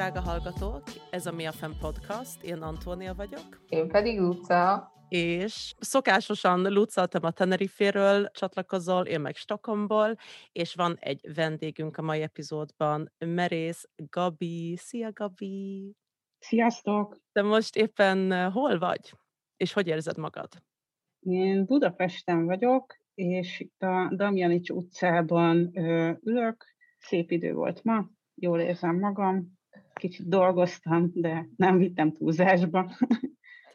Drága hallgatók! Ez a Mi a Fem Podcast, én Antónia vagyok. Én pedig Luca. És szokásosan Luca, te a Teneriféről csatlakozol, én meg Stockholmból, és van egy vendégünk a mai epizódban, Merész Gabi. Szia, Gabi! Sziasztok! Te most éppen hol vagy? És hogy érzed magad? Én Budapesten vagyok, és itt a Damjanics utcában ülök. Szép idő volt ma, jól érzem magam. Kicsit dolgoztam, de nem vittem túlzásba.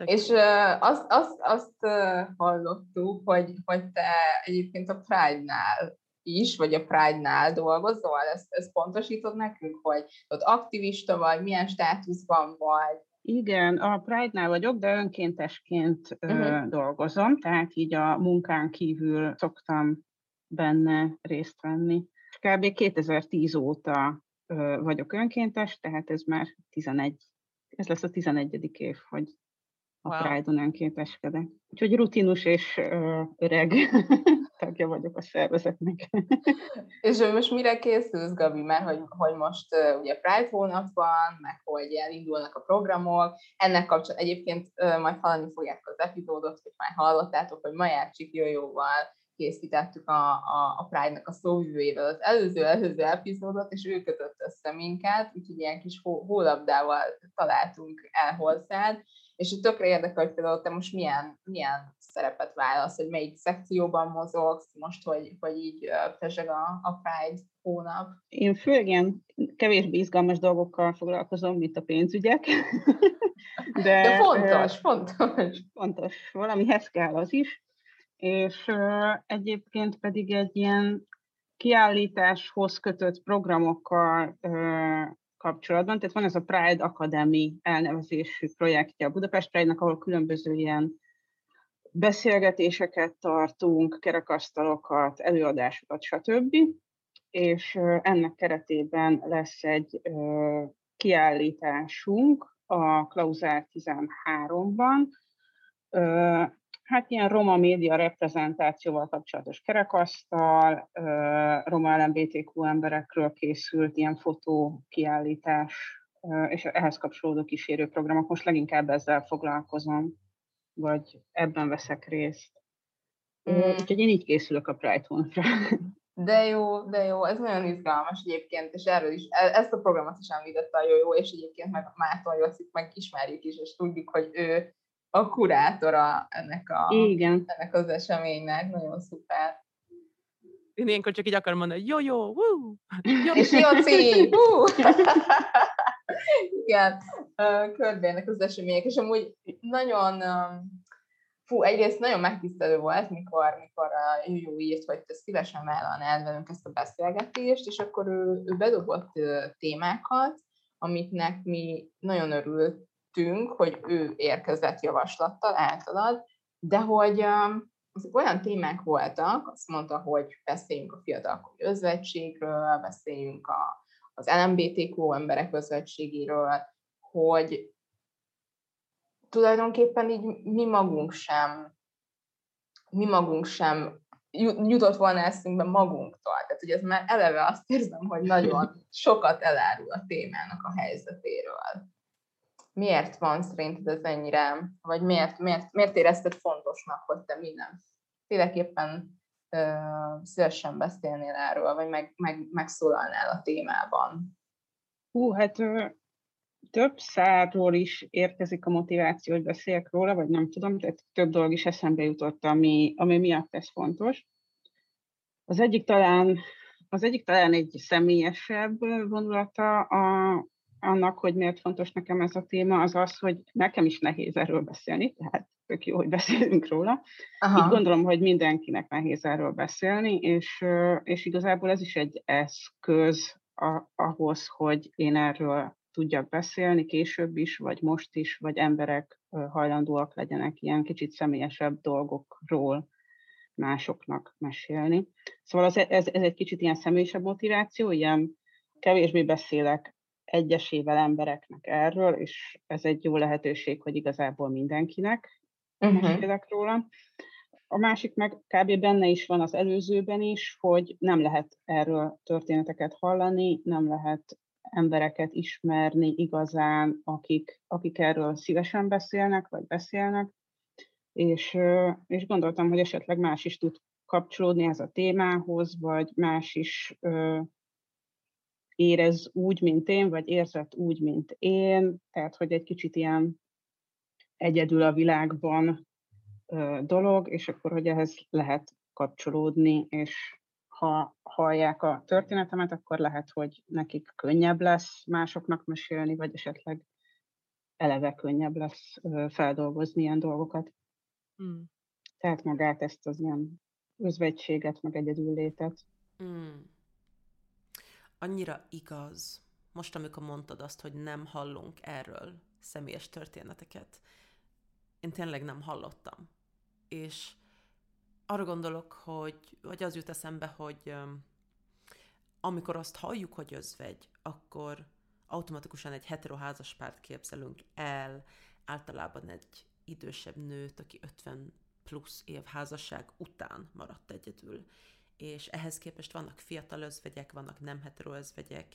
És uh, azt, azt, azt uh, hallottuk, hogy, hogy te egyébként a Pride-nál is, vagy a Pride-nál dolgozol, ezt, ezt pontosítod nekünk, hogy ott aktivista vagy, milyen státuszban vagy? Igen, a Pride-nál vagyok, de önkéntesként uh-huh. dolgozom, tehát így a munkán kívül szoktam benne részt venni. Kb. 2010 óta vagyok önkéntes, tehát ez már 11, ez lesz a 11. év, hogy a wow. Pride-on önkénteskedek. Úgyhogy rutinus és öreg tagja vagyok a szervezetnek. és most mire készülsz, Gabi? Mert hogy, hogy most uh, ugye Pride hónap van, meg hogy elindulnak a programok. Ennek kapcsolatban egyébként uh, majd hallani fogják az epizódot, hogy már hallottátok, hogy Majácsik Jójóval készítettük a, a, a Pride-nak a szóvivőjével az előző előző epizódot, és ő kötött össze minket, úgyhogy ilyen kis hó, hólabdával találtunk el hozzád, és tökre érdekel, hogy például te most milyen, milyen szerepet válasz, hogy melyik szekcióban mozogsz, most, hogy, hogy így pezseg a, a Pride hónap. Én főleg ilyen kevésbé izgalmas dolgokkal foglalkozom, mint a pénzügyek. De, De fontos, fontos. Fontos, valamihez kell az is és egyébként pedig egy ilyen kiállításhoz kötött programokkal kapcsolatban, tehát van ez a Pride Academy elnevezésű projektje a Budapest Pride-nak, ahol különböző ilyen beszélgetéseket tartunk, kerekasztalokat, előadásokat, stb. És ennek keretében lesz egy kiállításunk a Klauzár 13-ban, Hát ilyen roma média reprezentációval kapcsolatos kerekasztal, roma LMBTQ emberekről készült ilyen fotókiállítás, és ehhez kapcsolódó kísérőprogramok. Most leginkább ezzel foglalkozom, vagy ebben veszek részt. Mm. Úgyhogy én így készülök a Pride hónapra. De jó, de jó, ez nagyon izgalmas egyébként, és erről is, e, ezt a programot is említette a jó, és egyébként meg Márton Jocit meg ismerjük is, és tudjuk, hogy ő a kurátora ennek, a, Igen. ennek az eseménynek. Nagyon szuper. Én ilyenkor csak így akarom mondani, hogy jó, jó. És Joci! Igen, körbélnek az események, és amúgy nagyon, fú, egyrészt nagyon megtisztelő volt, mikor, mikor a Jó írt, hogy te szívesen vállalnád velünk ezt a beszélgetést, és akkor ő, ő bedobott témákat, amiknek mi nagyon örült, tűnk, hogy ő érkezett javaslattal általad, de hogy azok olyan témák voltak, azt mondta, hogy beszéljünk a fiatalkori özvegységről, beszéljünk a, az LMBTQ emberek özvegységéről, hogy tulajdonképpen így mi magunk sem, mi magunk sem jutott volna eszünkbe magunktól. Tehát, hogy ez már eleve azt érzem, hogy nagyon sokat elárul a témának a helyzetéről miért van szerinted ez ennyire, vagy miért, miért, miért érezted fontosnak, hogy te minden féleképpen uh, szívesen beszélnél erről, vagy meg, meg, megszólalnál a témában? Hú, hát uh, több szárról is érkezik a motiváció, hogy beszéljek róla, vagy nem tudom, tehát több dolog is eszembe jutott, ami, ami miatt ez fontos. Az egyik talán az egyik talán egy személyesebb vonulata a, annak, hogy miért fontos nekem ez a téma, az az, hogy nekem is nehéz erről beszélni, tehát tök jó, hogy beszélünk róla. Aha. Így gondolom, hogy mindenkinek nehéz erről beszélni, és, és igazából ez is egy eszköz ahhoz, hogy én erről tudjak beszélni később is, vagy most is, vagy emberek hajlandóak legyenek ilyen kicsit személyesebb dolgokról másoknak mesélni. Szóval ez, ez, ez egy kicsit ilyen személyesebb motiváció, ilyen kevésbé beszélek egyesével embereknek erről, és ez egy jó lehetőség, hogy igazából mindenkinek uh-huh. mesélek róla. A másik meg kb. benne is van az előzőben is, hogy nem lehet erről történeteket hallani, nem lehet embereket ismerni igazán, akik, akik erről szívesen beszélnek, vagy beszélnek, és, és gondoltam, hogy esetleg más is tud kapcsolódni ez a témához, vagy más is érez úgy, mint én, vagy érzett úgy, mint én, tehát hogy egy kicsit ilyen egyedül a világban dolog, és akkor, hogy ehhez lehet kapcsolódni, és ha hallják a történetemet, akkor lehet, hogy nekik könnyebb lesz másoknak mesélni, vagy esetleg eleve könnyebb lesz feldolgozni ilyen dolgokat. Hmm. Tehát magát ezt az ilyen özvegységet, meg egyedül létet. Annyira igaz, most amikor mondtad azt, hogy nem hallunk erről személyes történeteket, én tényleg nem hallottam. És arra gondolok, hogy, vagy az jut eszembe, hogy amikor azt halljuk, hogy özvegy, akkor automatikusan egy heteroházaspárt képzelünk el, általában egy idősebb nőt, aki 50 plusz év házasság után maradt egyedül. És ehhez képest vannak fiatal özvegyek, vannak nem hetero özvegyek,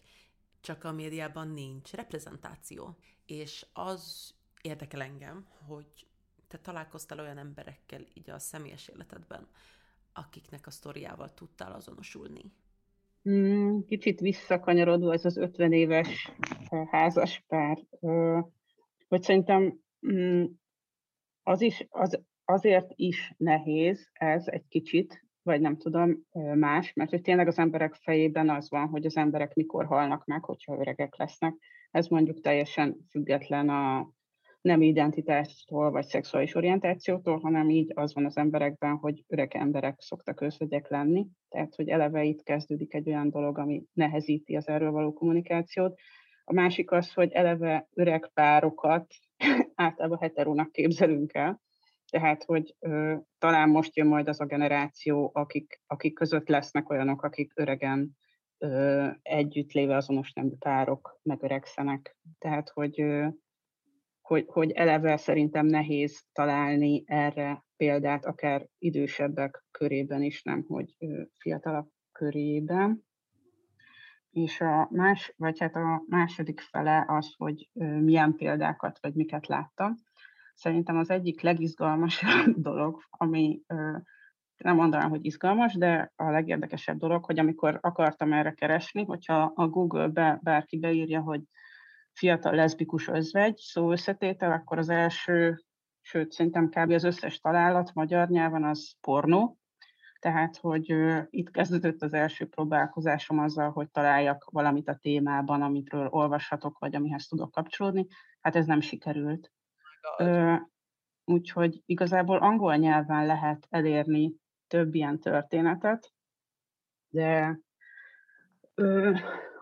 csak a médiában nincs reprezentáció. És az érdekel engem, hogy te találkoztál olyan emberekkel így a személyes életedben, akiknek a sztoriával tudtál azonosulni? Mm, kicsit visszakanyarodva ez az 50 éves házas pár, hogy szerintem mm, az is, az, azért is nehéz ez egy kicsit, vagy nem tudom, más, mert hogy tényleg az emberek fejében az van, hogy az emberek mikor halnak meg, hogyha öregek lesznek. Ez mondjuk teljesen független a nem identitástól vagy szexuális orientációtól, hanem így az van az emberekben, hogy öreg emberek szoktak összegyek lenni. Tehát, hogy eleve itt kezdődik egy olyan dolog, ami nehezíti az erről való kommunikációt. A másik az, hogy eleve öreg párokat általában heterónak képzelünk el, tehát, hogy ö, talán most jön majd az a generáció, akik, akik között lesznek olyanok, akik öregen ö, együtt léve azonos nemű párok megöregszenek. Tehát, hogy ö, hogy, hogy eleve szerintem nehéz találni erre példát, akár idősebbek körében is, nem hogy fiatalabb körében. És a más, vagy hát a második fele az, hogy milyen példákat, vagy miket láttam. Szerintem az egyik legizgalmasabb dolog, ami nem mondanám, hogy izgalmas, de a legérdekesebb dolog, hogy amikor akartam erre keresni, hogyha a Google-be bárki beírja, hogy fiatal leszbikus özvegy szó összetétel, akkor az első, sőt szerintem kb. az összes találat magyar nyelven az pornó, tehát, hogy itt kezdődött az első próbálkozásom azzal, hogy találjak valamit a témában, amitről olvashatok, vagy amihez tudok kapcsolódni. Hát ez nem sikerült. Úgyhogy igazából angol nyelven lehet elérni több ilyen történetet, de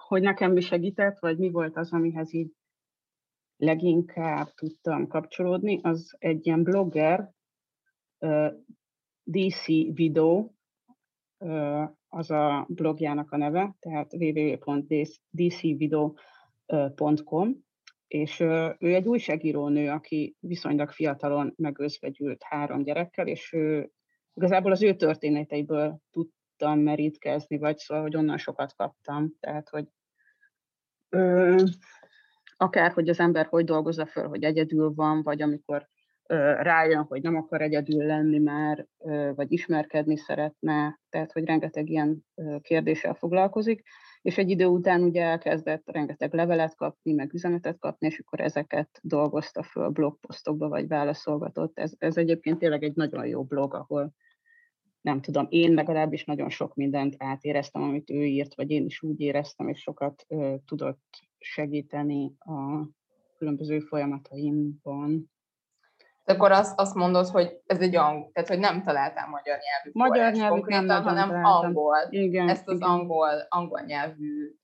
hogy nekem mi segített, vagy mi volt az, amihez így leginkább tudtam kapcsolódni, az egy ilyen blogger, DC Video, az a blogjának a neve, tehát www.dcvideo.com, és ő egy újságíró nő, aki viszonylag fiatalon megözvegyült három gyerekkel, és ő, igazából az ő történeteiből tudtam merítkezni, vagy szóval, hogy onnan sokat kaptam. Tehát, hogy ö, akár, hogy az ember hogy dolgozza föl, hogy egyedül van, vagy amikor ö, rájön, hogy nem akar egyedül lenni már, ö, vagy ismerkedni szeretne, tehát, hogy rengeteg ilyen ö, kérdéssel foglalkozik, és egy idő után ugye elkezdett rengeteg levelet kapni, meg üzenetet kapni, és akkor ezeket dolgozta föl blogposztokba, vagy válaszolgatott. Ez, ez egyébként tényleg egy nagyon jó blog, ahol nem tudom, én legalábbis nagyon sok mindent átéreztem, amit ő írt, vagy én is úgy éreztem, és sokat ö, tudott segíteni a különböző folyamataimban. Akkor azt, azt mondod, hogy ez egy angol, tehát hogy nem találtál magyar nyelvű magyar nyelvű nem hanem találtam. angol. Igen, Ezt az igen. angol, angol nyelvű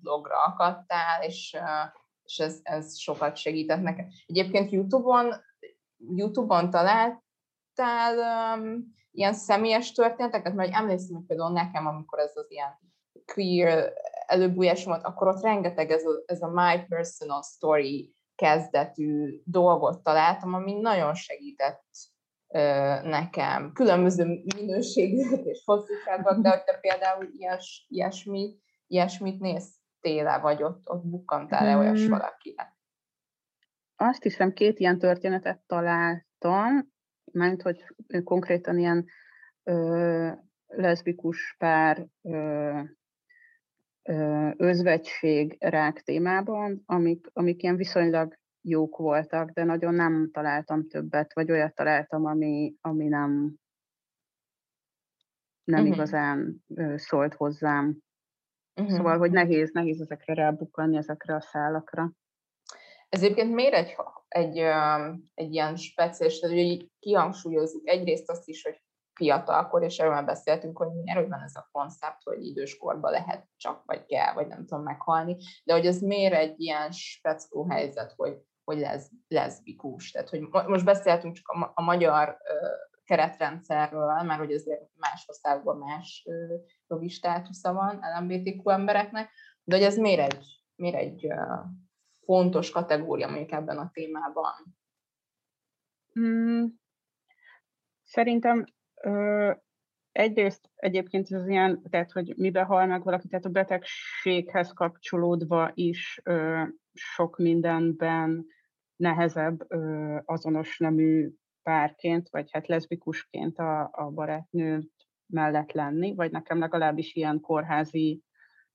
blogra akadtál, és, és ez, ez sokat segített nekem. Egyébként YouTube-on, YouTube-on találtál um, ilyen személyes történeteket, mert emlékszem, hogy például nekem, amikor ez az ilyen queer előbújásom volt, akkor ott rengeteg ez a, ez a My Personal Story kezdetű dolgot találtam, ami nagyon segített nekem. Különböző minőségűek és hosszúságok, de hogy te például ilyes, ilyesmi, ilyesmit néztél, vagy ott, ott bukkantál-e hmm. olyas valakire? Azt hiszem, két ilyen történetet találtam, mert hogy konkrétan ilyen ö, leszbikus pár ö, özvegység rák témában, amik, amik ilyen viszonylag jók voltak, de nagyon nem találtam többet, vagy olyat találtam, ami, ami nem, nem uh-huh. igazán szólt hozzám. Uh-huh. Szóval, hogy nehéz, nehéz ezekre rábukkanni, ezekre a szálakra. Ez egyébként miért egy, egy, egy ilyen speciális, tehát ugye kihangsúlyozzuk egyrészt azt is, hogy fiatalkor, és erről már beszéltünk, hogy miért van ez a koncept, hogy időskorban lehet csak, vagy kell, vagy nem tudom meghalni, de hogy ez miért egy ilyen speckó helyzet, hogy, hogy lesz, leszbikus. Tehát, hogy most beszéltünk csak a, magyar keretrendszerről, mert hogy azért más országban más jogi státusza van LMBTQ embereknek, de hogy ez miért egy, miért egy fontos kategória mondjuk ebben a témában? Hmm. Szerintem ö, egyrészt egyébként ez ilyen, tehát hogy mibe hal meg valaki, tehát a betegséghez kapcsolódva is ö, sok mindenben nehezebb ö, azonos nemű párként, vagy hát leszbikusként a, a barátnő mellett lenni, vagy nekem legalábbis ilyen kórházi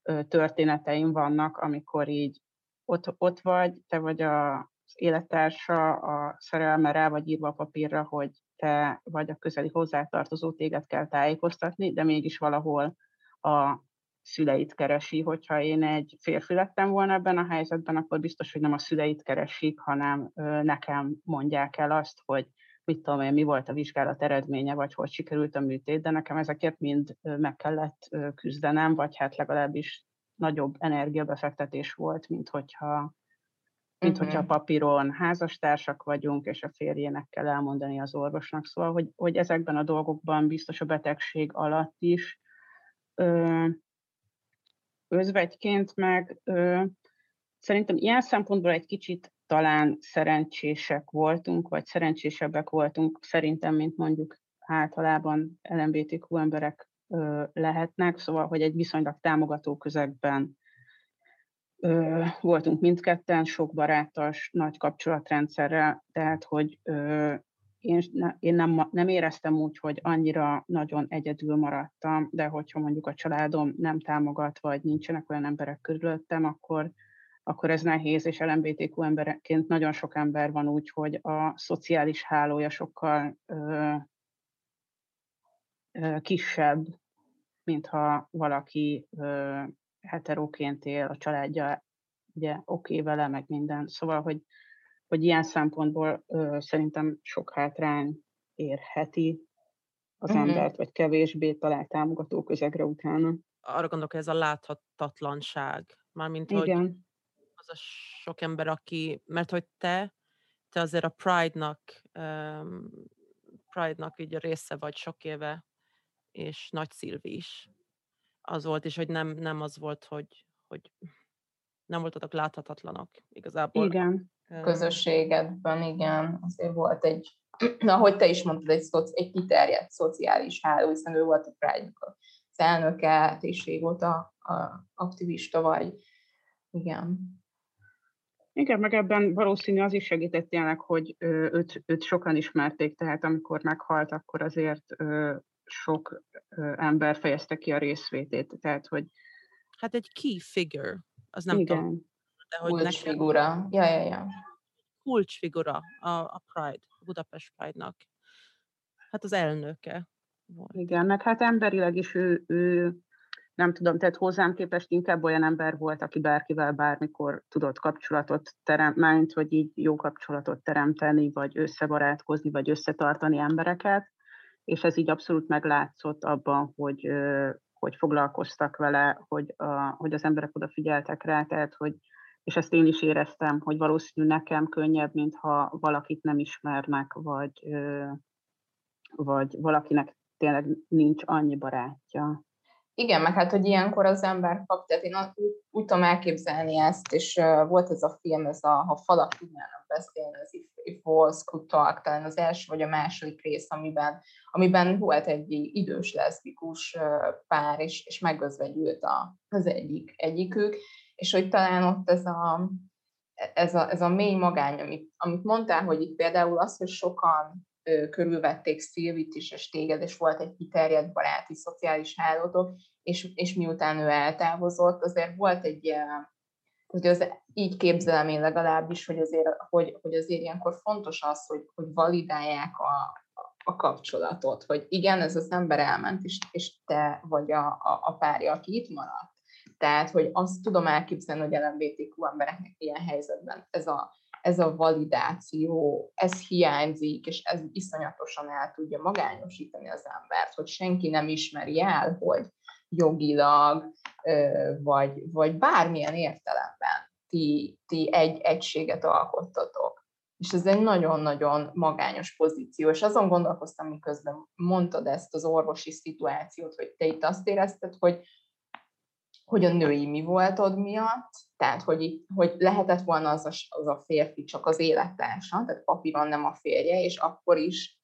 ö, történeteim vannak, amikor így ott, ott vagy, te vagy a, az élettársa, a szerelme rá vagy írva a papírra, hogy te vagy a közeli hozzátartozó, téged kell tájékoztatni, de mégis valahol a szüleit keresi. Hogyha én egy férfi lettem volna ebben a helyzetben, akkor biztos, hogy nem a szüleit keresik, hanem nekem mondják el azt, hogy mit tudom én, mi volt a vizsgálat eredménye, vagy hogy sikerült a műtét, de nekem ezeket mind meg kellett küzdenem, vagy hát legalábbis nagyobb energiabefektetés volt, mint hogyha mint uh-huh. hogyha papíron házastársak vagyunk, és a férjének kell elmondani az orvosnak. Szóval, hogy, hogy ezekben a dolgokban biztos a betegség alatt is ö, özvegyként meg ö, szerintem ilyen szempontból egy kicsit talán szerencsések voltunk, vagy szerencsésebbek voltunk szerintem, mint mondjuk általában LMBTQ emberek ö, lehetnek, szóval, hogy egy viszonylag támogató közegben ö, voltunk mindketten, sok barátos, nagy kapcsolatrendszerrel, tehát, hogy ö, én, én nem, nem éreztem úgy, hogy annyira nagyon egyedül maradtam, de hogyha mondjuk a családom nem támogat, vagy nincsenek olyan emberek körülöttem, akkor, akkor ez nehéz, és LMBTQ emberként nagyon sok ember van úgy, hogy a szociális hálója sokkal ö, ö, kisebb, mintha valaki ö, heteróként él, a családja ugye oké okay vele, meg minden. Szóval, hogy, hogy ilyen szempontból ö, szerintem sok hátrány érheti az uh-huh. embert, vagy kevésbé talál támogató közegre utána. Arra gondolok, hogy ez a láthatatlanság. Mármint, Igen. hogy az a sok ember, aki, mert hogy te, te azért a Pride-nak, um, Pride-nak így a része vagy sok éve, és Nagy Szilvi is az volt, és hogy nem, nem az volt, hogy, hogy nem voltatok láthatatlanok igazából. Igen. Közösségedben, igen, azért volt egy, ahogy te is mondtad, egy, szoci, egy kiterjedt szociális háló, hiszen ő volt a pride az elnöke, is régóta a aktivista vagy. Igen. Igen, meg ebben valószínű az is segített tényleg, hogy őt, őt sokan ismerték, tehát amikor meghalt, akkor azért sok ember fejezte ki a részvétét, tehát hogy... Hát egy key figure, az nem Igen. tudom. De hogy Kulcsfigura, ja, ja, ja. Kulcsfigura a, a Pride, a Budapest Pride-nak. Hát az elnöke volt. Igen, meg hát emberileg is ő, ő nem tudom, tehát hozzám képest inkább olyan ember volt, aki bárkivel bármikor tudott kapcsolatot teremteni, mint hogy így jó kapcsolatot teremteni, vagy összebarátkozni, vagy összetartani embereket és ez így abszolút meglátszott abban, hogy, hogy foglalkoztak vele, hogy, a, hogy az emberek odafigyeltek rá, tehát hogy, és ezt én is éreztem, hogy valószínű nekem könnyebb, mintha valakit nem ismernek, vagy, vagy valakinek tényleg nincs annyi barátja. Igen, meg hát, hogy ilyenkor az ember kap, tehát én úgy, úgy tudom elképzelni ezt, és uh, volt ez a film, ez a Ha falak tudnának beszélni, az If, If Walls Could Talk, talán az első vagy a második rész, amiben, amiben volt egy idős leszbikus uh, pár, és, és megözvegyült a, az egyik, egyikük, és hogy talán ott ez a, ez a, ez a mély magány, amit, amit mondtál, hogy itt például az, hogy sokan körülvették Szilvit is, és téged, és volt egy kiterjedt baráti, szociális hálótok, és, és miután ő eltávozott, azért volt egy hogy az, így képzelem én legalábbis, hogy azért, hogy, hogy azért ilyenkor fontos az, hogy, hogy validálják a, a kapcsolatot, hogy igen, ez az ember elment, és, és te vagy a, a, a párja, aki itt maradt. Tehát, hogy azt tudom elképzelni, hogy LMBTQ embereknek ilyen helyzetben ez a, ez a validáció, ez hiányzik, és ez iszonyatosan el tudja magányosítani az embert, hogy senki nem ismeri el, hogy jogilag, vagy, vagy bármilyen értelemben ti, ti egy egységet alkottatok. És ez egy nagyon-nagyon magányos pozíció, és azon gondolkoztam, miközben mondtad ezt az orvosi szituációt, hogy te itt azt érezted, hogy, hogy a női mi voltod miatt, tehát hogy, hogy lehetett volna az a, az a férfi csak az élettársa, tehát papíron nem a férje, és akkor is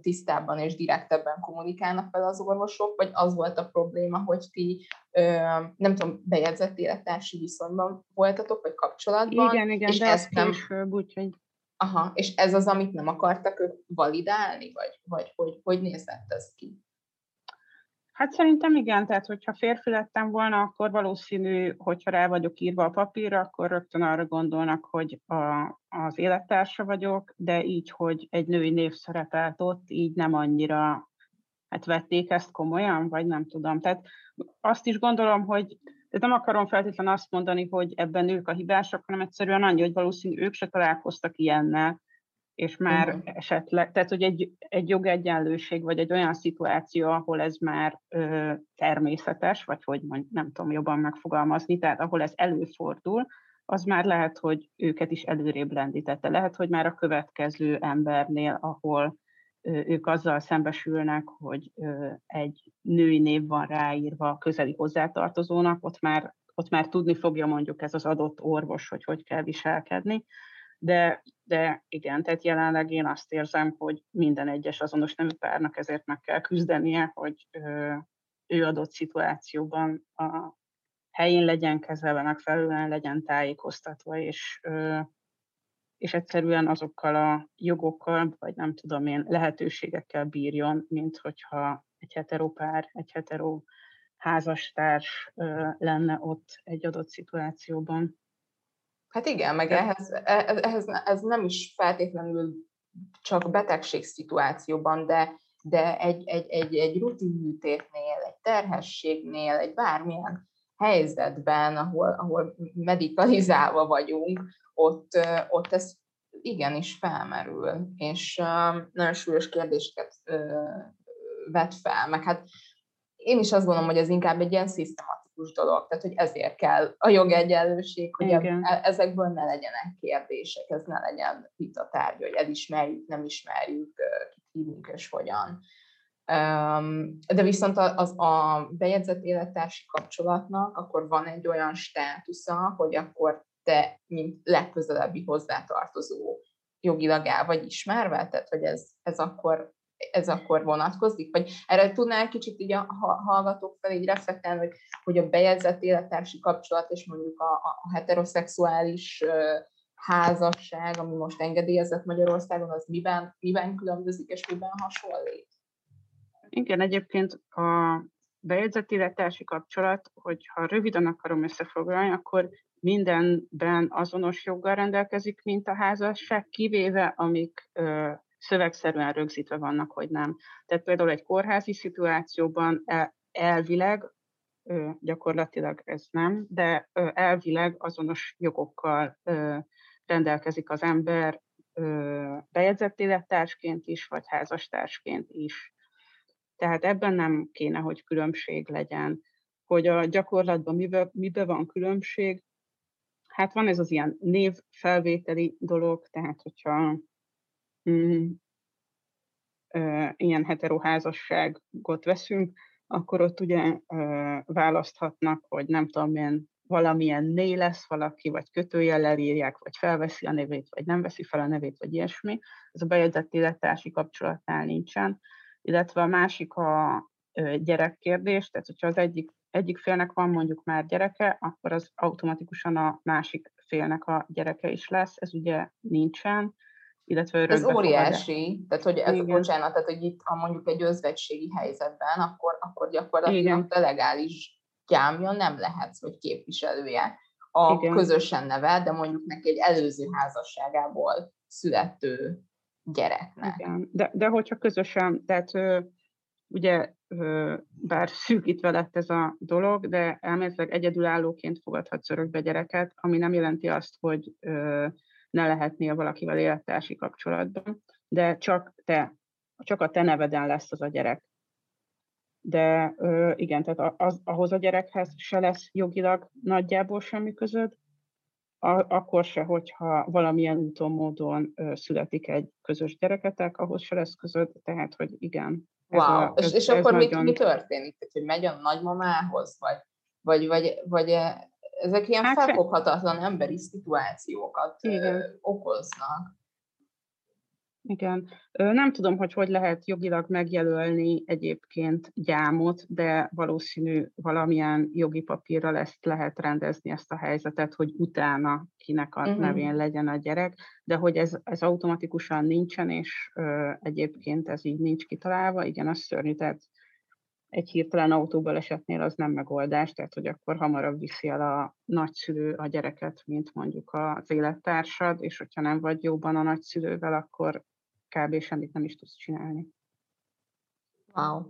tisztábban és direktebben kommunikálnak vele az orvosok, vagy az volt a probléma, hogy ti nem tudom, bejegyzett élettársi viszonyban voltatok, vagy kapcsolatban. Igen, igen, és de ez nem... később, úgyhogy... Aha, és ez az, amit nem akartak ők validálni, vagy, vagy hogy, hogy nézett ez ki? Hát szerintem igen, tehát hogyha férfi lettem volna, akkor valószínű, hogyha rá vagyok írva a papírra, akkor rögtön arra gondolnak, hogy a, az élettársa vagyok, de így, hogy egy női név szerepelt ott, így nem annyira hát vették ezt komolyan, vagy nem tudom. Tehát azt is gondolom, hogy de nem akarom feltétlenül azt mondani, hogy ebben ők a hibások, hanem egyszerűen annyi, hogy valószínű ők se találkoztak ilyennel, és már uh-huh. esetleg, tehát hogy egy, egy jogegyenlőség, vagy egy olyan szituáció, ahol ez már ö, természetes, vagy hogy mond, nem tudom jobban megfogalmazni, tehát ahol ez előfordul, az már lehet, hogy őket is előrébb lendítette. Lehet, hogy már a következő embernél, ahol ö, ők azzal szembesülnek, hogy ö, egy női név van ráírva közeli hozzátartozónak, ott már, ott már tudni fogja mondjuk ez az adott orvos, hogy hogy kell viselkedni de, de igen, tehát jelenleg én azt érzem, hogy minden egyes azonos nemű párnak ezért meg kell küzdenie, hogy ő adott szituációban a helyén legyen kezelve, megfelelően legyen tájékoztatva, és, és egyszerűen azokkal a jogokkal, vagy nem tudom én, lehetőségekkel bírjon, mint hogyha egy heteropár, egy hetero házastárs lenne ott egy adott szituációban. Hát igen, meg ehhez, e, ehhez ez nem is feltétlenül csak betegség szituációban, de, de egy, egy, egy, egy rutinműtétnél, egy terhességnél, egy bármilyen helyzetben, ahol, ahol medikalizálva vagyunk, ott, ott ez igenis felmerül, és nagyon súlyos kérdéseket vet fel, meg hát én is azt gondolom, hogy ez inkább egy ilyen szisztematikus kritikus dolog, tehát hogy ezért kell a jogegyenlőség, hogy Igen. E, ezekből ne legyenek kérdések, ez ne legyen vita tárgy, hogy elismerjük, nem ismerjük, kit hívunk és hogyan. De viszont az a bejegyzett élettársi kapcsolatnak akkor van egy olyan státusza, hogy akkor te, mint legközelebbi hozzátartozó jogilag el vagy ismerve, tehát hogy ez, ez akkor ez akkor vonatkozik? Vagy erre tudnál kicsit így a hallgatók felé így reflektálni, hogy, a bejegyzett élettársi kapcsolat és mondjuk a, a heteroszexuális házasság, ami most engedélyezett Magyarországon, az miben, miben különbözik és miben hasonlít? Igen, egyébként a bejegyzett élettársi kapcsolat, hogyha röviden akarom összefoglalni, akkor mindenben azonos joggal rendelkezik, mint a házasság, kivéve amik szövegszerűen rögzítve vannak, hogy nem. Tehát például egy kórházi szituációban elvileg, gyakorlatilag ez nem, de elvileg azonos jogokkal rendelkezik az ember bejegyzett élettársként is, vagy házastársként is. Tehát ebben nem kéne, hogy különbség legyen. Hogy a gyakorlatban mibe, mibe van különbség, hát van ez az ilyen névfelvételi dolog, tehát hogyha mm, ilyen heteroházasságot veszünk, akkor ott ugye választhatnak, hogy nem tudom, milyen valamilyen né lesz valaki, vagy kötőjellel írják, vagy felveszi a nevét, vagy nem veszi fel a nevét, vagy ilyesmi. Ez a bejegyzett élettársi kapcsolatnál nincsen. Illetve a másik a gyerekkérdés, tehát hogyha az egyik egyik félnek van mondjuk már gyereke, akkor az automatikusan a másik félnek a gyereke is lesz. Ez ugye nincsen, illetve Ez óriási, tehát hogy ez, bocsánat, tehát hogy itt, ha mondjuk egy özvegységi helyzetben, akkor, akkor gyakorlatilag Igen. a legális gyámja nem lehetsz, vagy képviselője a Igen. közösen nevel, de mondjuk neki egy előző házasságából születő gyereknek. Igen, de, de hogyha közösen, tehát ugye bár szűkítve lett ez a dolog, de elméletileg egyedülállóként fogadhatsz örökbe gyereket, ami nem jelenti azt, hogy ne lehetnél valakivel élettársi kapcsolatban, de csak te, csak a te neveden lesz az a gyerek. De igen, tehát az, ahhoz a gyerekhez se lesz jogilag nagyjából semmi között, akkor se, hogyha valamilyen úton, módon születik egy közös gyereketek, ahhoz se lesz között, tehát, hogy igen, Wow, a, ez, és, és ez akkor nagyon... mi, mi történik? Tehát, hogy megy a nagymamához, vagy, vagy, vagy, vagy ezek ilyen hát felfoghatatlan emberi szituációkat Igen. okoznak. Igen. Nem tudom, hogy hogy lehet jogilag megjelölni egyébként gyámot, de valószínű valamilyen jogi papírral ezt lehet rendezni ezt a helyzetet, hogy utána kinek a uh-huh. nevén legyen a gyerek, de hogy ez, ez automatikusan nincsen, és ö, egyébként ez így nincs kitalálva, igen, az szörnyű, tehát egy hirtelen autóbalesetnél az nem megoldás, tehát hogy akkor hamarabb viszi el a nagyszülő a gyereket, mint mondjuk az élettársad, és hogyha nem vagy jóban a nagyszülővel, akkor kb. semmit nem is tudsz csinálni. Wow.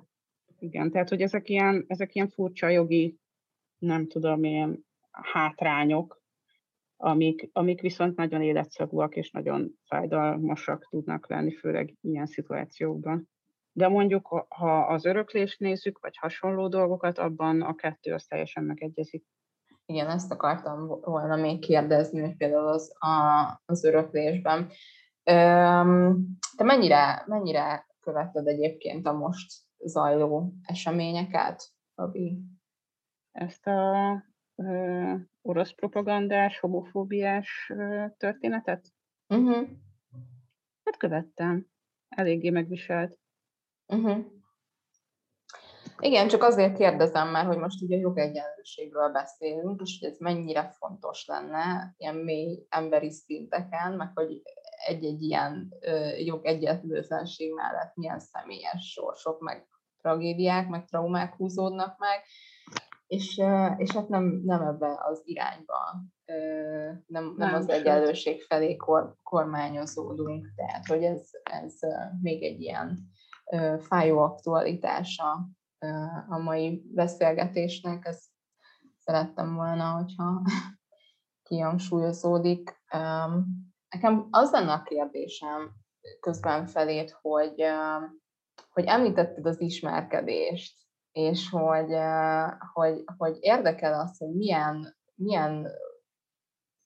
Igen, tehát hogy ezek ilyen, ezek ilyen furcsa jogi, nem tudom, ilyen hátrányok, amik, amik viszont nagyon életszagúak és nagyon fájdalmasak tudnak lenni, főleg ilyen szituációkban. De mondjuk, ha az öröklést nézzük, vagy hasonló dolgokat, abban a kettő az teljesen megegyezik. Igen, ezt akartam volna még kérdezni, hogy például az, a, az öröklésben. Te mennyire, mennyire követted egyébként a most zajló eseményeket, Abi? Ezt a ö, orosz propagandás, homofóbiás ö, történetet? Uh-huh. Hát követtem. Eléggé megviselt. Uh-huh. Igen, csak azért kérdezem már, hogy most ugye jogegyenlőségről beszélünk, és hogy ez mennyire fontos lenne ilyen mély emberi szinteken, meg hogy egy-egy ilyen jogegyetlőtlenség mellett milyen személyes sorsok, meg tragédiák, meg traumák húzódnak meg, és, és hát nem, nem ebbe az irányba, nem, nem az egyenlőség felé kor, kormányozódunk, tehát hogy ez, ez még egy ilyen fájó aktualitása a mai beszélgetésnek, ezt szerettem volna, hogyha kihangsúlyozódik. Nekem az lenne a kérdésem közben felét, hogy, hogy említetted az ismerkedést, és hogy, hogy, hogy érdekel az, hogy milyen, milyen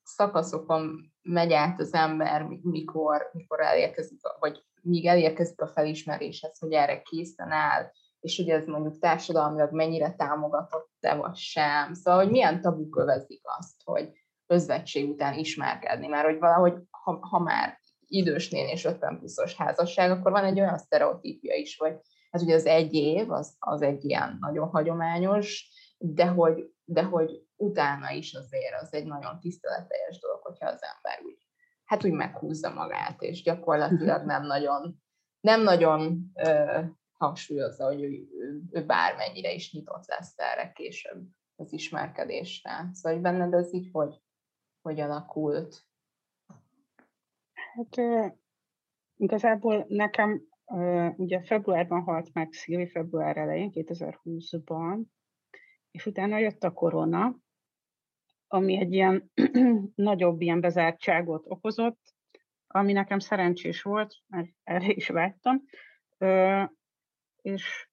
szakaszokon megy át az ember, mikor, mikor elérkezik, vagy míg elérkezik a felismeréshez, hogy erre készen áll, és hogy ez mondjuk társadalmilag mennyire támogatott-e vagy sem. Szóval, hogy milyen tabu kövezik azt, hogy özvegység után ismerkedni, mert hogy valahogy, ha, ha már idősnél és 50 pluszos házasság, akkor van egy olyan sztereotípia is, hogy hát ugye az egy év, az, az egy ilyen nagyon hagyományos, de hogy, de hogy utána is azért az egy nagyon tiszteleteljes dolog, hogyha az ember úgy, hát úgy meghúzza magát, és gyakorlatilag nem nagyon, nem nagyon ö, hangsúlyozza, hogy ő, ő, ő bármennyire is nyitott lesz erre később az ismerkedésre. Szóval, hogy benned ez így hogy, hogy alakult? Hát igazából nekem ugye februárban halt meg Szilvi, február elején, 2020-ban, és utána jött a korona, ami egy ilyen nagyobb ilyen bezártságot okozott, ami nekem szerencsés volt, mert erre is vágytam. És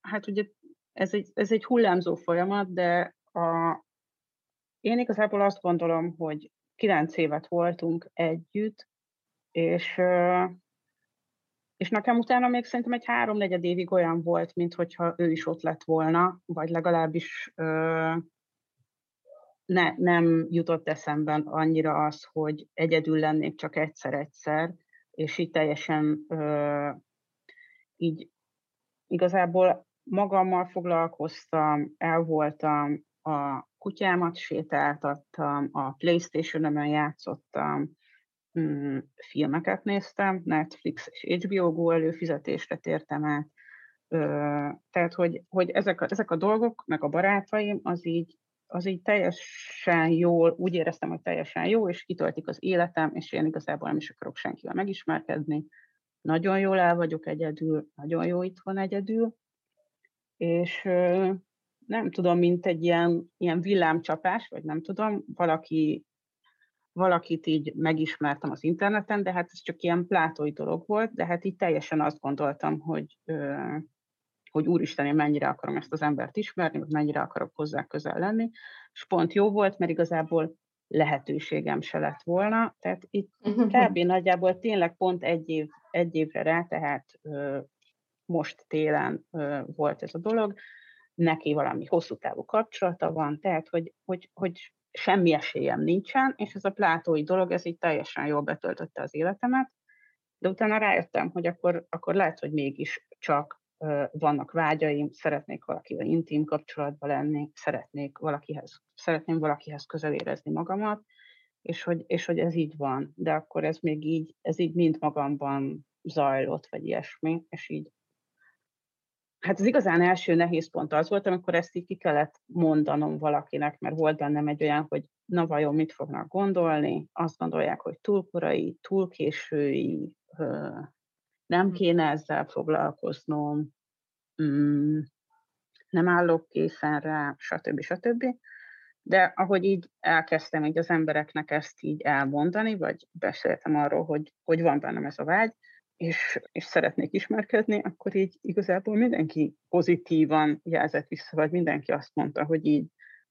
hát ugye ez egy, ez egy hullámzó folyamat, de a, én igazából azt gondolom, hogy kilenc évet voltunk együtt, és, és nekem utána még szerintem egy három-negyed évig olyan volt, mint hogyha ő is ott lett volna, vagy legalábbis ne, nem jutott eszembe annyira az, hogy egyedül lennék csak egyszer-egyszer, és így teljesen így igazából magammal foglalkoztam, el voltam, a kutyámat sétáltattam, a Playstation-on játszottam, mm, filmeket néztem, Netflix és HBO Go előfizetésre tértem át, tehát, hogy, hogy ezek, a, ezek a dolgok, meg a barátaim, az így, az így teljesen jól, úgy éreztem, hogy teljesen jó, és kitöltik az életem, és én igazából nem is akarok senkivel megismerkedni. Nagyon jól el vagyok egyedül, nagyon jó itthon egyedül, és nem tudom, mint egy ilyen, ilyen villámcsapás, vagy nem tudom, valaki, valakit így megismertem az interneten, de hát ez csak ilyen plátói dolog volt, de hát így teljesen azt gondoltam, hogy, hogy úristen, én mennyire akarom ezt az embert ismerni, vagy mennyire akarok hozzá közel lenni, és pont jó volt, mert igazából lehetőségem se lett volna, tehát itt kb. nagyjából tényleg pont egy, év, egy évre rá, tehát ö, most télen ö, volt ez a dolog, neki valami hosszú távú kapcsolata van, tehát hogy, hogy, hogy semmi esélyem nincsen, és ez a plátói dolog, ez így teljesen jól betöltötte az életemet, de utána rájöttem, hogy akkor, akkor lehet, hogy mégis csak vannak vágyaim, szeretnék valakivel intim kapcsolatban lenni, szeretnék valakihez, szeretném valakihez közel érezni magamat, és hogy, és hogy ez így van, de akkor ez még így, ez így mind magamban zajlott, vagy ilyesmi, és így. Hát az igazán első nehéz pont az volt, amikor ezt így ki kellett mondanom valakinek, mert volt bennem egy olyan, hogy na vajon mit fognak gondolni, azt gondolják, hogy túl korai, túl késői, nem hm. kéne ezzel foglalkoznom, mm, nem állok készen rá, stb. stb. De ahogy így elkezdtem így az embereknek ezt így elmondani, vagy beszéltem arról, hogy, hogy van bennem ez a vágy, és, és szeretnék ismerkedni, akkor így igazából mindenki pozitívan jelzett vissza, vagy mindenki azt mondta, hogy így,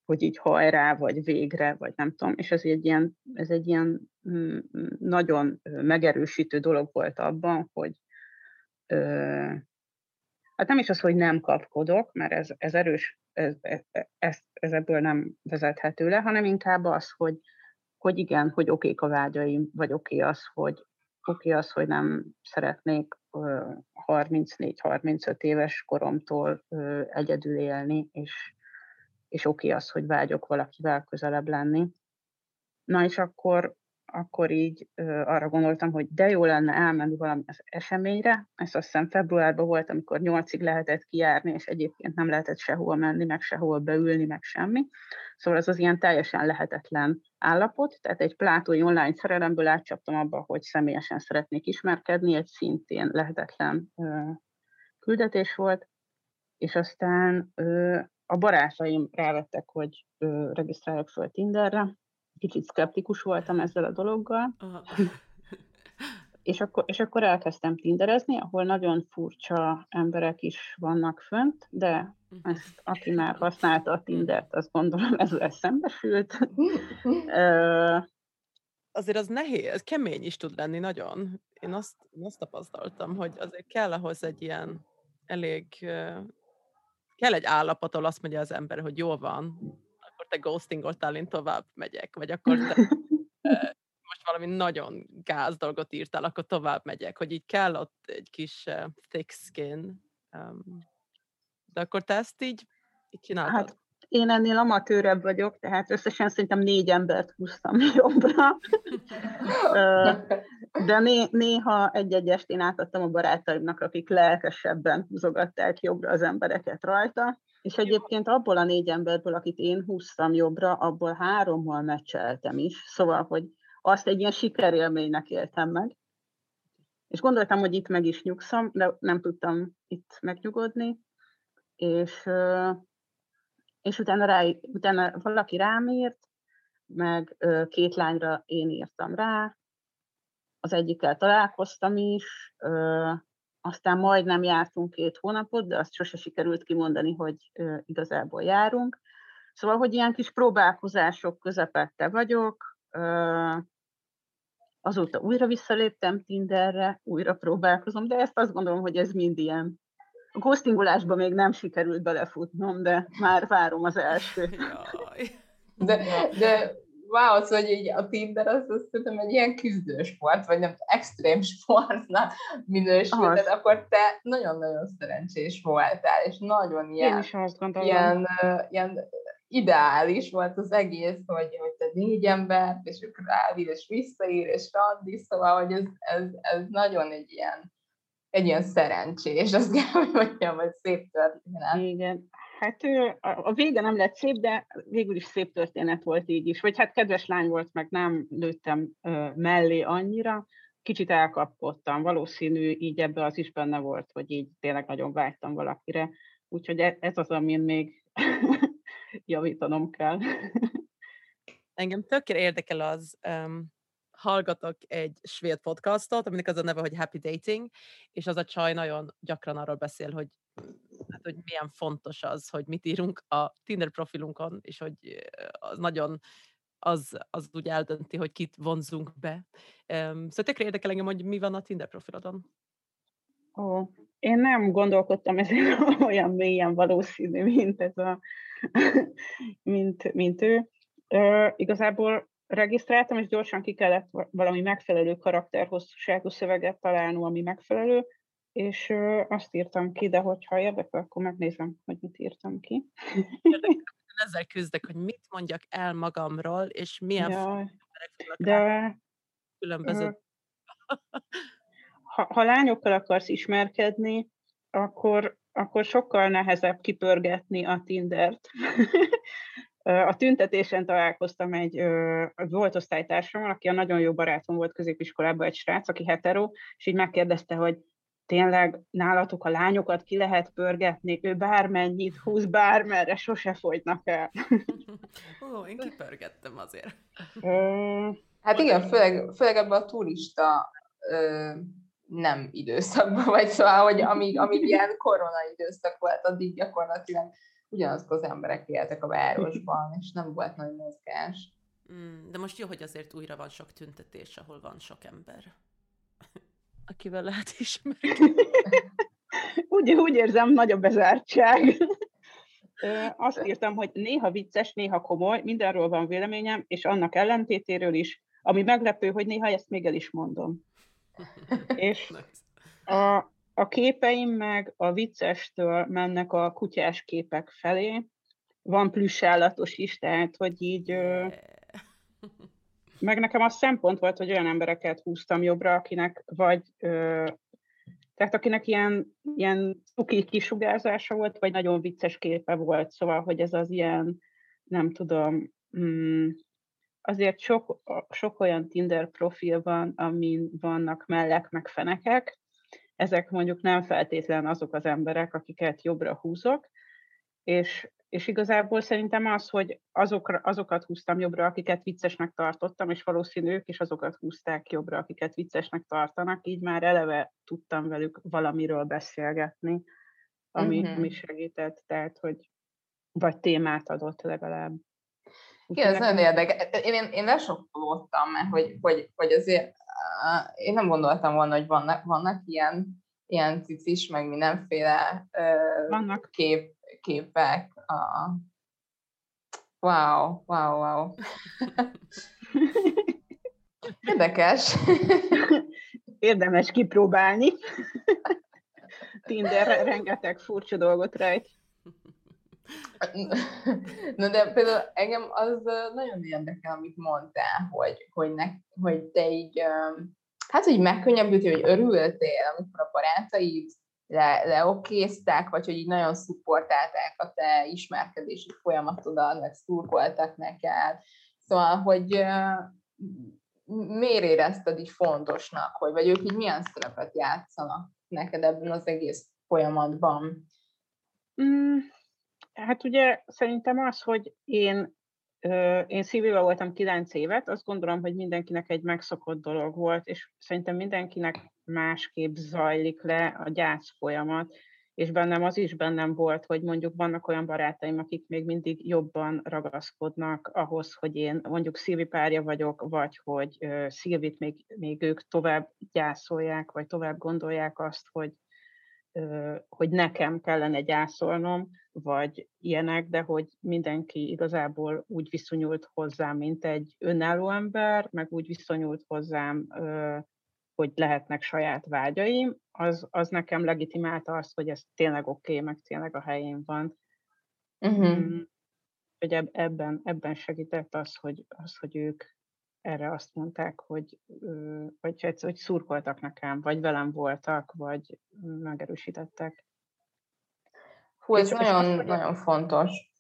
hogy így hajrá, vagy végre, vagy nem tudom, és ez egy ilyen, ez egy ilyen mm, nagyon megerősítő dolog volt abban, hogy ö, hát nem is az, hogy nem kapkodok, mert ez, ez erős, ez, ez, ez, ez ebből nem vezethető le, hanem inkább az, hogy, hogy igen, hogy okék a vágyaim, vagy oké az, hogy, oké az, hogy nem szeretnék 34-35 éves koromtól egyedül élni, és, és oké az, hogy vágyok valakivel közelebb lenni. Na és akkor akkor így ö, arra gondoltam, hogy de jó lenne elmenni valami eseményre. Ez azt hiszem februárban volt, amikor nyolcig lehetett kijárni, és egyébként nem lehetett sehol menni, meg sehol beülni, meg semmi. Szóval ez az ilyen teljesen lehetetlen állapot. Tehát egy plátói online szerelemből átcsaptam abba, hogy személyesen szeretnék ismerkedni, egy szintén lehetetlen ö, küldetés volt, és aztán ö, a barátaim rávettek, hogy ö, regisztráljak föl Tinderre, kicsit szkeptikus voltam ezzel a dologgal. és, akkor, és akkor elkezdtem tinderezni, ahol nagyon furcsa emberek is vannak fönt, de ezt, aki már használta a Tindert, azt gondolom ezzel szembesült. azért az nehéz, ez kemény is tud lenni nagyon. Én azt, én azt tapasztaltam, hogy azért kell ahhoz egy ilyen elég, kell egy állapot, ahol azt mondja az ember, hogy jó van, te ghostingoltál, én tovább megyek, vagy akkor te most valami nagyon gáz dolgot írtál, akkor tovább megyek, hogy így kell ott egy kis uh, thick skin. Um, de akkor te ezt így, így csináltad? Hát én ennél amatőrebb vagyok, tehát összesen szerintem négy embert húztam jobbra. De né- néha egy-egy estén átadtam a barátaimnak, akik lelkesebben húzogatták jobbra az embereket rajta. És egyébként abból a négy emberből, akit én húztam jobbra, abból hárommal meccseltem is, szóval, hogy azt egy ilyen sikerélménynek éltem meg. És gondoltam, hogy itt meg is nyugszom, de nem tudtam itt megnyugodni. És, és utána, rá, utána valaki rám írt, meg két lányra én írtam rá, az egyikkel találkoztam is, aztán majdnem jártunk két hónapot, de azt sose sikerült kimondani, hogy igazából járunk. Szóval, hogy ilyen kis próbálkozások közepette vagyok, azóta újra visszaléptem Tinderre, újra próbálkozom, de ezt azt gondolom, hogy ez mind ilyen. A ghostingolásba még nem sikerült belefutnom, de már várom az első. De, de szóval hogy így a Tinder az, az szerintem egy ilyen sport, vagy nem extrém sportnak minősül, de akkor te nagyon-nagyon szerencsés voltál, és nagyon ilyen, Én is azt gondolom. ilyen, ilyen ideális volt az egész, hogy, hogy te négy ember, és ők rávír, és visszaír, és randi, szóval, hogy ez, ez, ez nagyon egy ilyen, egy ilyen szerencsés, azt kell, hogy mondjam, hogy szép történet. Igen, Hát a vége nem lett szép, de végül is szép történet volt így is. Vagy hát kedves lány volt, meg nem lőttem mellé annyira. Kicsit elkapkodtam, valószínű így ebbe az is benne volt, hogy így tényleg nagyon vágytam valakire. Úgyhogy e, ez az, amin még javítanom kell. Engem tökéletesen érdekel az, hallgatok egy svéd podcastot, aminek az a neve, hogy Happy Dating, és az a csaj nagyon gyakran arról beszél, hogy hát, hogy milyen fontos az, hogy mit írunk a Tinder profilunkon, és hogy az nagyon az, az úgy eldönti, hogy kit vonzunk be. Um, szóval tökre érdekel engem, hogy mi van a Tinder profilodon. Ó, én nem gondolkodtam ezen olyan mélyen valószínű, mint ez a, mint, mint ő. Ö, igazából regisztráltam, és gyorsan ki kellett valami megfelelő karakterhosszúságú szöveget találnom, ami megfelelő, és azt írtam ki, de hogyha érdekel, akkor megnézem, hogy mit írtam ki. ezzel küzdek, hogy mit mondjak el magamról, és milyen Jaj, de különböző. Ha, ha lányokkal akarsz ismerkedni, akkor, akkor sokkal nehezebb kipörgetni a Tindert. A tüntetésen találkoztam egy volt osztálytársammal, aki a nagyon jó barátom volt középiskolában, egy srác, aki hetero, és így megkérdezte, hogy tényleg nálatok a lányokat ki lehet pörgetni, ő bármennyit húz, bármerre, sose folytnak el. Ó, én kipörgettem azért. hát igen, főleg, főleg ebben a turista ö, nem időszakban, vagy szóval, hogy amíg, amíg ilyen korona időszak volt, addig gyakorlatilag ugyanazok az emberek éltek a városban, és nem volt nagy mozgás. Mm, de most jó, hogy azért újra van sok tüntetés, ahol van sok ember akivel lehet ismerkedni. úgy, úgy érzem, nagy a bezártság. Azt írtam, hogy néha vicces, néha komoly, mindenről van véleményem, és annak ellentétéről is, ami meglepő, hogy néha ezt még el is mondom. és a, a képeim meg a viccestől mennek a kutyás képek felé. Van plüssállatos is, tehát, hogy így... Yeah. Meg nekem az szempont volt, hogy olyan embereket húztam jobbra, akinek vagy, ö, tehát akinek ilyen, ilyen cuki kisugárzása volt, vagy nagyon vicces képe volt, szóval, hogy ez az ilyen, nem tudom, mm, azért sok, sok olyan Tinder profil van, amin vannak mellek, meg fenekek, ezek mondjuk nem feltétlen azok az emberek, akiket jobbra húzok, és és igazából szerintem az, hogy azokra, azokat húztam jobbra, akiket viccesnek tartottam, és valószínű ők is azokat húzták jobbra, akiket viccesnek tartanak, így már eleve tudtam velük valamiről beszélgetni, ami, uh-huh. ami segített, tehát, hogy vagy témát adott legalább. Igen, ez nagyon érdekes. Én, én, én lesokkolódtam, mert hogy, hogy, hogy azért én nem gondoltam volna, hogy vannak, vannak ilyen, ilyen cicis, meg mindenféle vannak. Kép, képek. A... Wow, wow, wow. Érdekes. Érdemes kipróbálni. Tinder rengeteg furcsa dolgot rejt. Na de például engem az nagyon érdekel, amit mondtál, hogy, hogy, ne, hogy te így, hát hogy megkönnyebbültél, hogy örültél, amikor a barátaid le, leokézták, vagy hogy így nagyon szupportálták a te ismerkedési folyamatodat, meg szurkoltak neked. Szóval, hogy miért érezted így fontosnak, hogy vagy ők így milyen szerepet játszanak neked ebben az egész folyamatban? Mm, hát ugye szerintem az, hogy én én szívével voltam kilenc évet, azt gondolom, hogy mindenkinek egy megszokott dolog volt, és szerintem mindenkinek másképp zajlik le a gyász folyamat, és bennem az is bennem volt, hogy mondjuk vannak olyan barátaim, akik még mindig jobban ragaszkodnak ahhoz, hogy én mondjuk Szilvi párja vagyok, vagy hogy Szilvit még, még ők tovább gyászolják, vagy tovább gondolják azt, hogy hogy nekem kellene gyászolnom, vagy ilyenek, de hogy mindenki igazából úgy viszonyult hozzám, mint egy önálló ember, meg úgy viszonyult hozzám, hogy lehetnek saját vágyaim, az, az nekem legitimálta azt, hogy ez tényleg oké, okay, meg tényleg a helyén van. Uh-huh. Hogy ebben, ebben segített az, hogy, az, hogy ők erre azt mondták, hogy, vagy hogy, hogy szurkoltak nekem, vagy velem voltak, vagy megerősítettek. Hú, ez és nagyon, és nagyon fontos.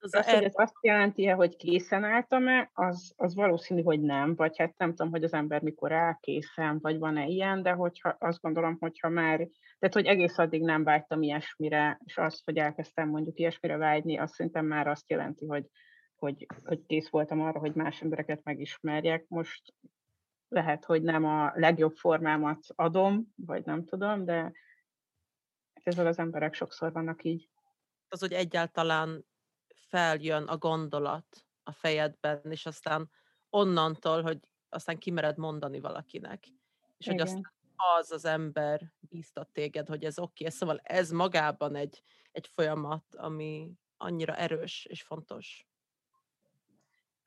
Az, az, hogy ez azt jelenti -e, hogy készen álltam-e, az, az valószínű, hogy nem, vagy hát nem tudom, hogy az ember mikor áll készen, vagy van-e ilyen, de hogyha azt gondolom, hogyha már, tehát hogy egész addig nem vágytam ilyesmire, és azt, hogy elkezdtem mondjuk ilyesmire vágyni, azt szerintem már azt jelenti, hogy, hogy, hogy kész voltam arra, hogy más embereket megismerjek. Most lehet, hogy nem a legjobb formámat adom, vagy nem tudom, de ezzel az emberek sokszor vannak így. Az, hogy egyáltalán feljön a gondolat a fejedben, és aztán onnantól, hogy aztán kimered mondani valakinek. És Igen. hogy aztán az az ember bíztat téged, hogy ez oké. Okay. Szóval ez magában egy, egy folyamat, ami annyira erős és fontos.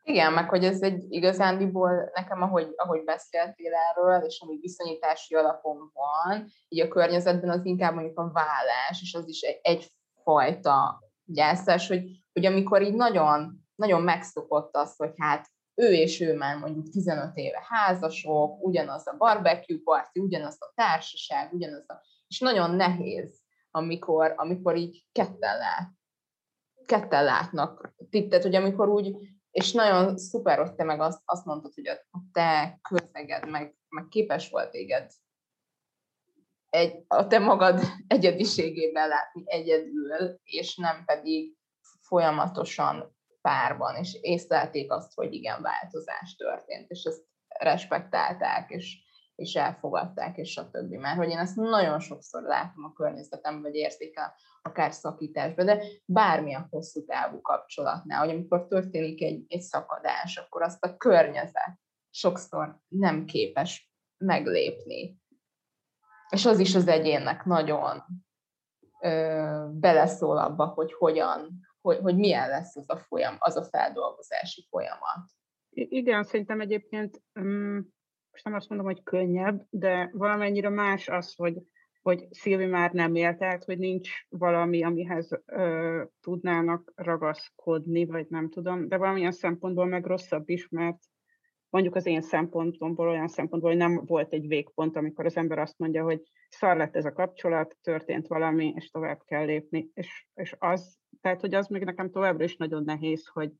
Igen, meg hogy ez egy igazándiból nekem, ahogy, ahogy beszéltél erről, és ami viszonyítási alapon van, így a környezetben az inkább mondjuk a vállás, és az is egy, egyfajta gyászás, hogy, hogy amikor így nagyon, nagyon megszokott az, hogy hát ő és ő már mondjuk 15 éve házasok, ugyanaz a barbecue party, ugyanaz a társaság, ugyanaz a... És nagyon nehéz, amikor, amikor így ketten lát, ketten látnak. Tehát, hogy amikor úgy és nagyon szuper, hogy te meg azt, azt mondtad, hogy a te közeged meg, meg képes volt téged egy, a te magad egyediségében látni egyedül, és nem pedig folyamatosan párban, és észlelték azt, hogy igen, változás történt, és ezt respektálták, és, és elfogadták, és a többi. Mert hogy én ezt nagyon sokszor látom a környezetemben, vagy érzékel akár szakításban, de bármilyen hosszú távú kapcsolatnál, hogy amikor történik egy, egy szakadás, akkor azt a környezet sokszor nem képes meglépni. És az is az egyénnek nagyon ö, beleszól abba, hogy hogyan, hogy, hogy milyen lesz az a folyam, az a feldolgozási folyamat. Igen, szerintem egyébként um, most nem azt mondom, hogy könnyebb, de valamennyire más az, hogy, hogy Szilvi már nem élt át, hogy nincs valami, amihez ö, tudnának ragaszkodni, vagy nem tudom, de valamilyen szempontból meg rosszabb is, mert mondjuk az én szempontomból olyan szempontból, hogy nem volt egy végpont, amikor az ember azt mondja, hogy szar lett ez a kapcsolat, történt valami, és tovább kell lépni. És, és az, tehát, hogy az még nekem továbbra is nagyon nehéz, hogy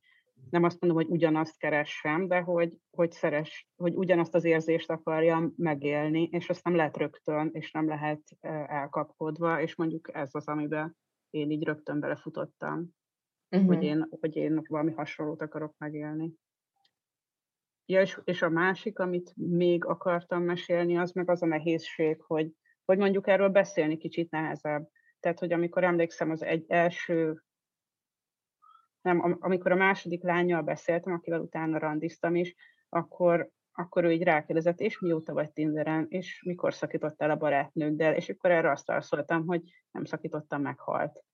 nem azt mondom, hogy ugyanazt keressem, de hogy, hogy szeres, hogy ugyanazt az érzést akarjam megélni, és azt nem lehet rögtön, és nem lehet elkapkodva, és mondjuk ez az, amiben én így rögtön belefutottam, uh-huh. hogy, én, hogy én valami hasonlót akarok megélni. Ja, és, és a másik, amit még akartam mesélni, az meg az a nehézség, hogy, hogy mondjuk erről beszélni kicsit nehezebb. Tehát, hogy amikor emlékszem az egy első nem, amikor a második lányjal beszéltem, akivel utána randiztam is, akkor, akkor ő így rákérdezett, és mióta vagy Tinderen, és mikor szakítottál a barátnőddel, és akkor erre azt válaszoltam, hogy nem szakítottam, meghalt.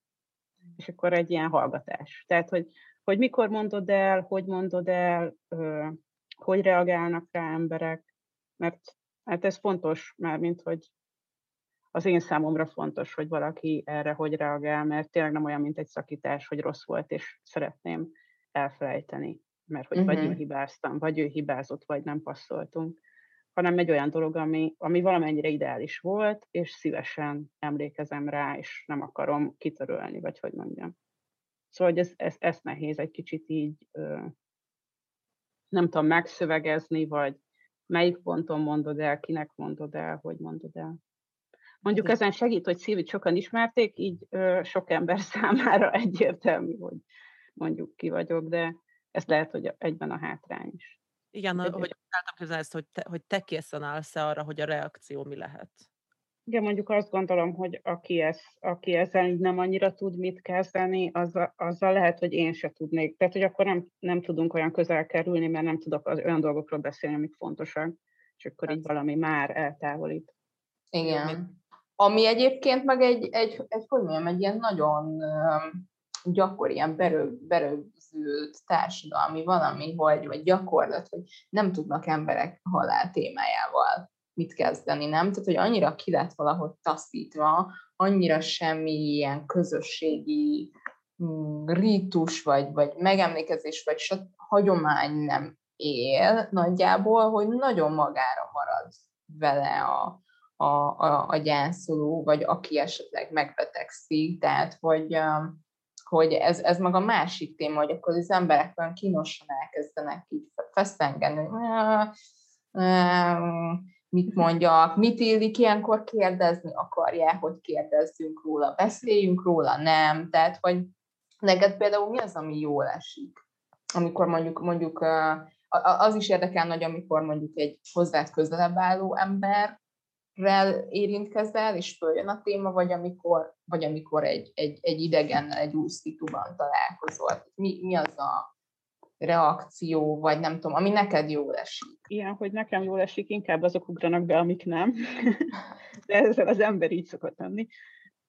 És akkor egy ilyen hallgatás. Tehát, hogy, hogy mikor mondod el, hogy mondod el, hogy reagálnak rá emberek, mert hát ez fontos, már mint hogy az én számomra fontos, hogy valaki erre hogy reagál, mert tényleg nem olyan, mint egy szakítás, hogy rossz volt, és szeretném elfelejteni, mert hogy uh-huh. vagy én mhm. hibáztam, vagy ő hibázott, vagy nem passzoltunk, hanem egy olyan dolog, ami, ami valamennyire ideális volt, és szívesen emlékezem rá, és nem akarom kitörölni, vagy hogy mondjam. Szóval hogy ez, ez, ez nehéz egy kicsit így, nem tudom, megszövegezni, vagy melyik ponton mondod el, kinek mondod el, hogy mondod el. Mondjuk ezen segít, hogy Szilvit sokan ismerték, így ö, sok ember számára egyértelmű, hogy mondjuk ki vagyok, de ez lehet, hogy egyben a hátrány is. Igen, Egyébként. hogy álltam közben ezt, hogy te, hogy te készen állsz arra, hogy a reakció mi lehet. Igen, mondjuk azt gondolom, hogy aki, ez, aki ezzel nem annyira tud mit kezdeni, azzal, azzal lehet, hogy én se tudnék. Tehát, hogy akkor nem, nem tudunk olyan közel kerülni, mert nem tudok az olyan dolgokról beszélni, amik fontosak, és akkor így valami már eltávolít. Igen. Ami egyébként meg egy, egy, egy hogy mondjam, egy ilyen nagyon gyakori, ilyen berög, berögzült társadalmi valami, vagy, vagy gyakorlat, hogy nem tudnak emberek halál témájával mit kezdeni, nem? Tehát, hogy annyira ki lett valahogy taszítva, annyira semmi ilyen közösségi mm, rítus, vagy, vagy megemlékezés, vagy hagyomány nem él nagyjából, hogy nagyon magára marad vele a, a, a, a gyászoló, vagy aki esetleg megbetegszik, tehát hogy, um, hogy ez, ez maga másik téma, hogy akkor az emberek olyan kínosan elkezdenek így feszengeni, mit mondjak, mit illik ilyenkor kérdezni akarják, hogy kérdezzünk róla, beszéljünk róla, nem, tehát hogy neked például mi az, ami jól esik? Amikor mondjuk, mondjuk az is érdekel nagy, amikor mondjuk egy hozzád közelebb álló emberrel érintkezel, és följön a téma, vagy amikor, vagy amikor egy, egy, egy idegennel egy új szituban találkozol. Mi, mi az a reakció, vagy nem tudom, ami neked jól esik? Ilyen, hogy nekem jól esik, inkább azok ugranak be, amik nem. De ezzel az ember így szokott lenni.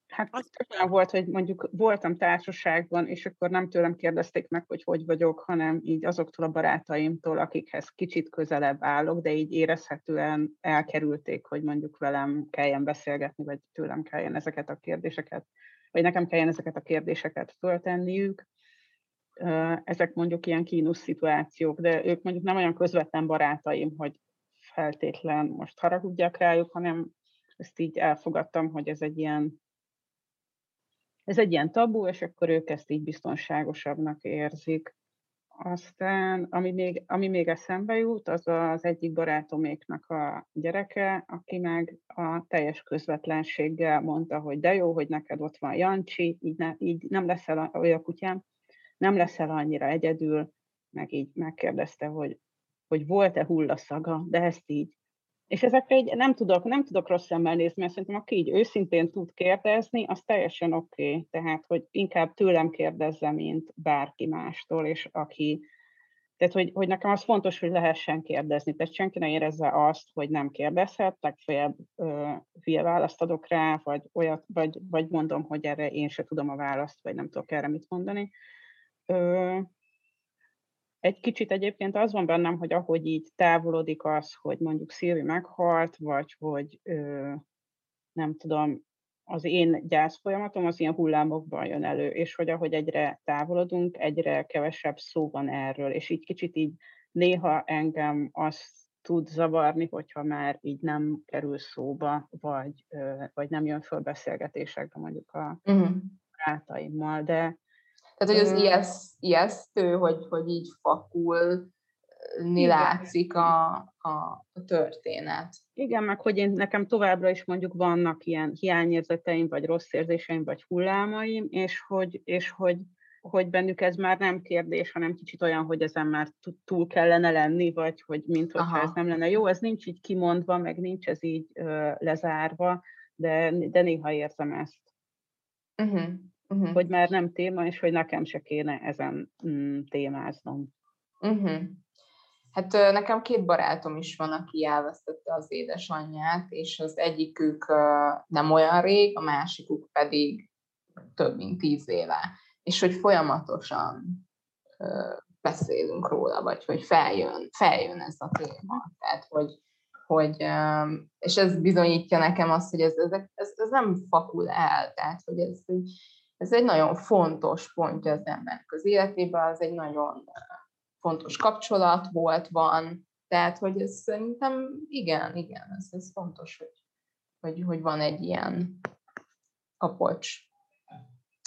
Hát az olyan volt, hogy mondjuk voltam társaságban, és akkor nem tőlem kérdezték meg, hogy hogy vagyok, hanem így azoktól a barátaimtól, akikhez kicsit közelebb állok, de így érezhetően elkerülték, hogy mondjuk velem kelljen beszélgetni, vagy tőlem kelljen ezeket a kérdéseket, vagy nekem kelljen ezeket a kérdéseket föltenniük. Ezek mondjuk ilyen kínusz szituációk, de ők mondjuk nem olyan közvetlen barátaim, hogy feltétlen most haragudjak rájuk, hanem ezt így elfogadtam, hogy ez egy ilyen ez egy ilyen tabu, és akkor ők ezt így biztonságosabbnak érzik. Aztán, ami még, ami még eszembe jut, az az egyik barátoméknak a gyereke, aki meg a teljes közvetlenséggel mondta, hogy de jó, hogy neked ott van Jancsi, így, ne, így nem leszel olyan kutyám, nem leszel annyira egyedül, meg így megkérdezte, hogy, hogy volt-e hullaszaga, de ezt így és ezekre így nem tudok, nem tudok rossz szemmel nézni, mert szerintem aki így őszintén tud kérdezni, az teljesen oké. Okay. Tehát, hogy inkább tőlem kérdezze, mint bárki mástól, és aki, tehát, hogy, hogy nekem az fontos, hogy lehessen kérdezni. Tehát senki ne érezze azt, hogy nem kérdezhet, legfeljebb ö, hülye választ adok rá, vagy, olyat, vagy, vagy mondom, hogy erre én se tudom a választ, vagy nem tudok erre mit mondani. Ö, egy kicsit egyébként az van bennem, hogy ahogy így távolodik az, hogy mondjuk Szilvi meghalt, vagy hogy ö, nem tudom, az én gyász folyamatom az ilyen hullámokban jön elő, és hogy ahogy egyre távolodunk, egyre kevesebb szó van erről, és így kicsit így néha engem azt tud zavarni, hogyha már így nem kerül szóba, vagy, vagy nem jön föl beszélgetésekbe mondjuk a uh-huh. barátaimmal, de tehát, hogy az ijeszt, ijesztő, hogy, hogy így fakul látszik a, a, a történet. Igen, meg hogy én nekem továbbra is mondjuk vannak ilyen hiányérzeteim, vagy rossz érzéseim, vagy hullámaim, és hogy, és hogy, hogy bennük ez már nem kérdés, hanem kicsit olyan, hogy ezen már túl kellene lenni, vagy hogy mint hogyha Aha. ez nem lenne jó, ez nincs így kimondva, meg nincs ez így ö, lezárva, de, de néha érzem ezt. Uh-huh uh-huh. hogy már nem téma, és hogy nekem se kéne ezen mm, témáznom. Uh-huh. Hát nekem két barátom is van, aki elvesztette az édesanyját, és az egyikük nem olyan rég, a másikuk pedig több mint tíz éve. És hogy folyamatosan beszélünk róla, vagy hogy feljön, feljön ez a téma. Tehát, hogy, hogy és ez bizonyítja nekem azt, hogy ez, ez, ez, ez nem fakul el, tehát, hogy ez egy, ez egy nagyon fontos pontja az embernek az életében, az egy nagyon fontos kapcsolat volt, van, tehát, hogy ez szerintem igen, igen, ez, ez fontos, hogy, hogy, hogy van egy ilyen kapocs.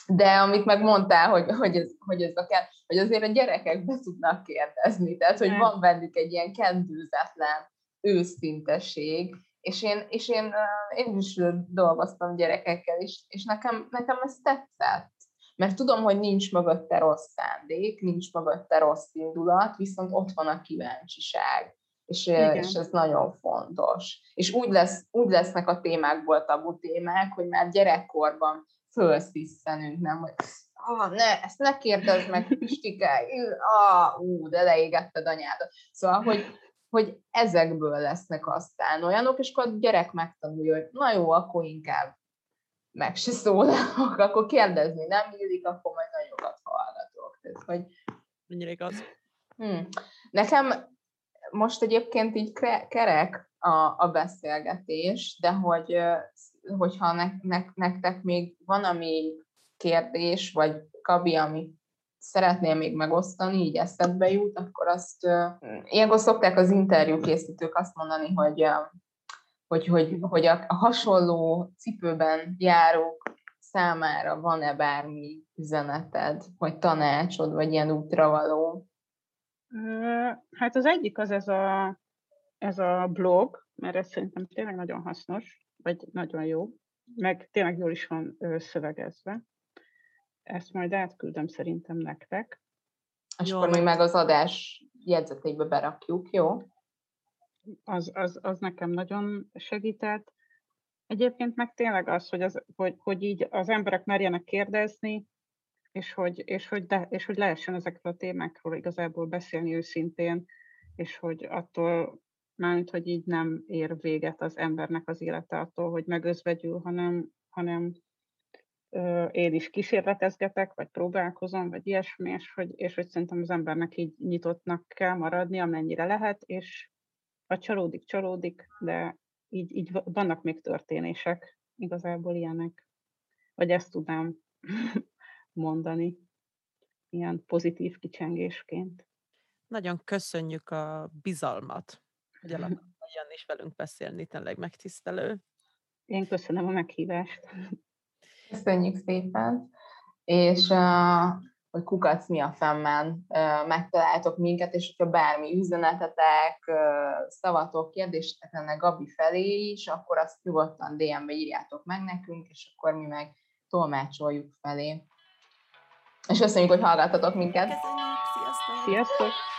De amit megmondtál, hogy, hogy, ez, hogy, ez a, hogy azért a gyerekek be tudnak kérdezni, tehát hogy van bennük egy ilyen kendőzetlen őszinteség, és én, és én, én is dolgoztam gyerekekkel, és, és nekem, nekem ez tetszett. Mert tudom, hogy nincs mögötte rossz szándék, nincs mögötte rossz indulat, viszont ott van a kíváncsiság. És, és ez nagyon fontos. És úgy, lesz, úgy lesznek a témákból tabu témák, hogy már gyerekkorban fölsziszenünk, nem, hogy ah, ne, ezt ne kérdezd meg, Pistike, ah, ú, de leégetted anyádat. Szóval, hogy, hogy ezekből lesznek aztán olyanok, és akkor a gyerek megtanulja, hogy na jó, akkor inkább meg se szólalok, akkor kérdezni nem illik, akkor majd nagyokat hallgatok. Tehát, hogy... Mennyire igaz? Hmm. Nekem most egyébként így kerek a, a beszélgetés, de hogy, hogyha ne, ne, nektek még van ami kérdés, vagy kabi, ami szeretnél még megosztani, így eszedbe jut, akkor azt ilyenkor szokták az interjú készítők azt mondani, hogy, hogy, hogy, hogy a, a hasonló cipőben járók számára van-e bármi üzeneted, vagy tanácsod, vagy ilyen útra való? Hát az egyik az ez a, ez a blog, mert ez szerintem tényleg nagyon hasznos, vagy nagyon jó, meg tényleg jól is van szövegezve. Ezt majd átküldöm szerintem nektek. És jó, akkor mi meg az adás jegyzetébe berakjuk, jó? Az, az, az nekem nagyon segített. Egyébként meg tényleg az, hogy, az, hogy, hogy így az emberek merjenek kérdezni, és hogy, és, hogy de, és hogy lehessen ezekről a témákról igazából beszélni őszintén, és hogy attól, mármint, hogy így nem ér véget az embernek az élete attól, hogy megözvegyül, hanem, hanem én is kísérletezgetek, vagy próbálkozom, vagy ilyesmi, és hogy, és hogy szerintem az embernek így nyitottnak kell maradni, amennyire lehet, és ha csalódik, csalódik, de így, így vannak még történések, igazából ilyenek. Vagy ezt tudnám mondani, ilyen pozitív kicsengésként. Nagyon köszönjük a bizalmat, hogy alapján is velünk beszélni, tényleg megtisztelő. Én köszönöm a meghívást. Köszönjük szépen, és uh, hogy kukac mi a fennmen, uh, megtaláltok minket, és hogyha bármi üzenetetek, uh, szavatok, kérdésetek lenne Gabi felé is, akkor azt nyugodtan DM-be írjátok meg nekünk, és akkor mi meg tolmácsoljuk felé. És köszönjük, hogy hallgattatok minket. Köszönjük, sziasztok! Sziasztok!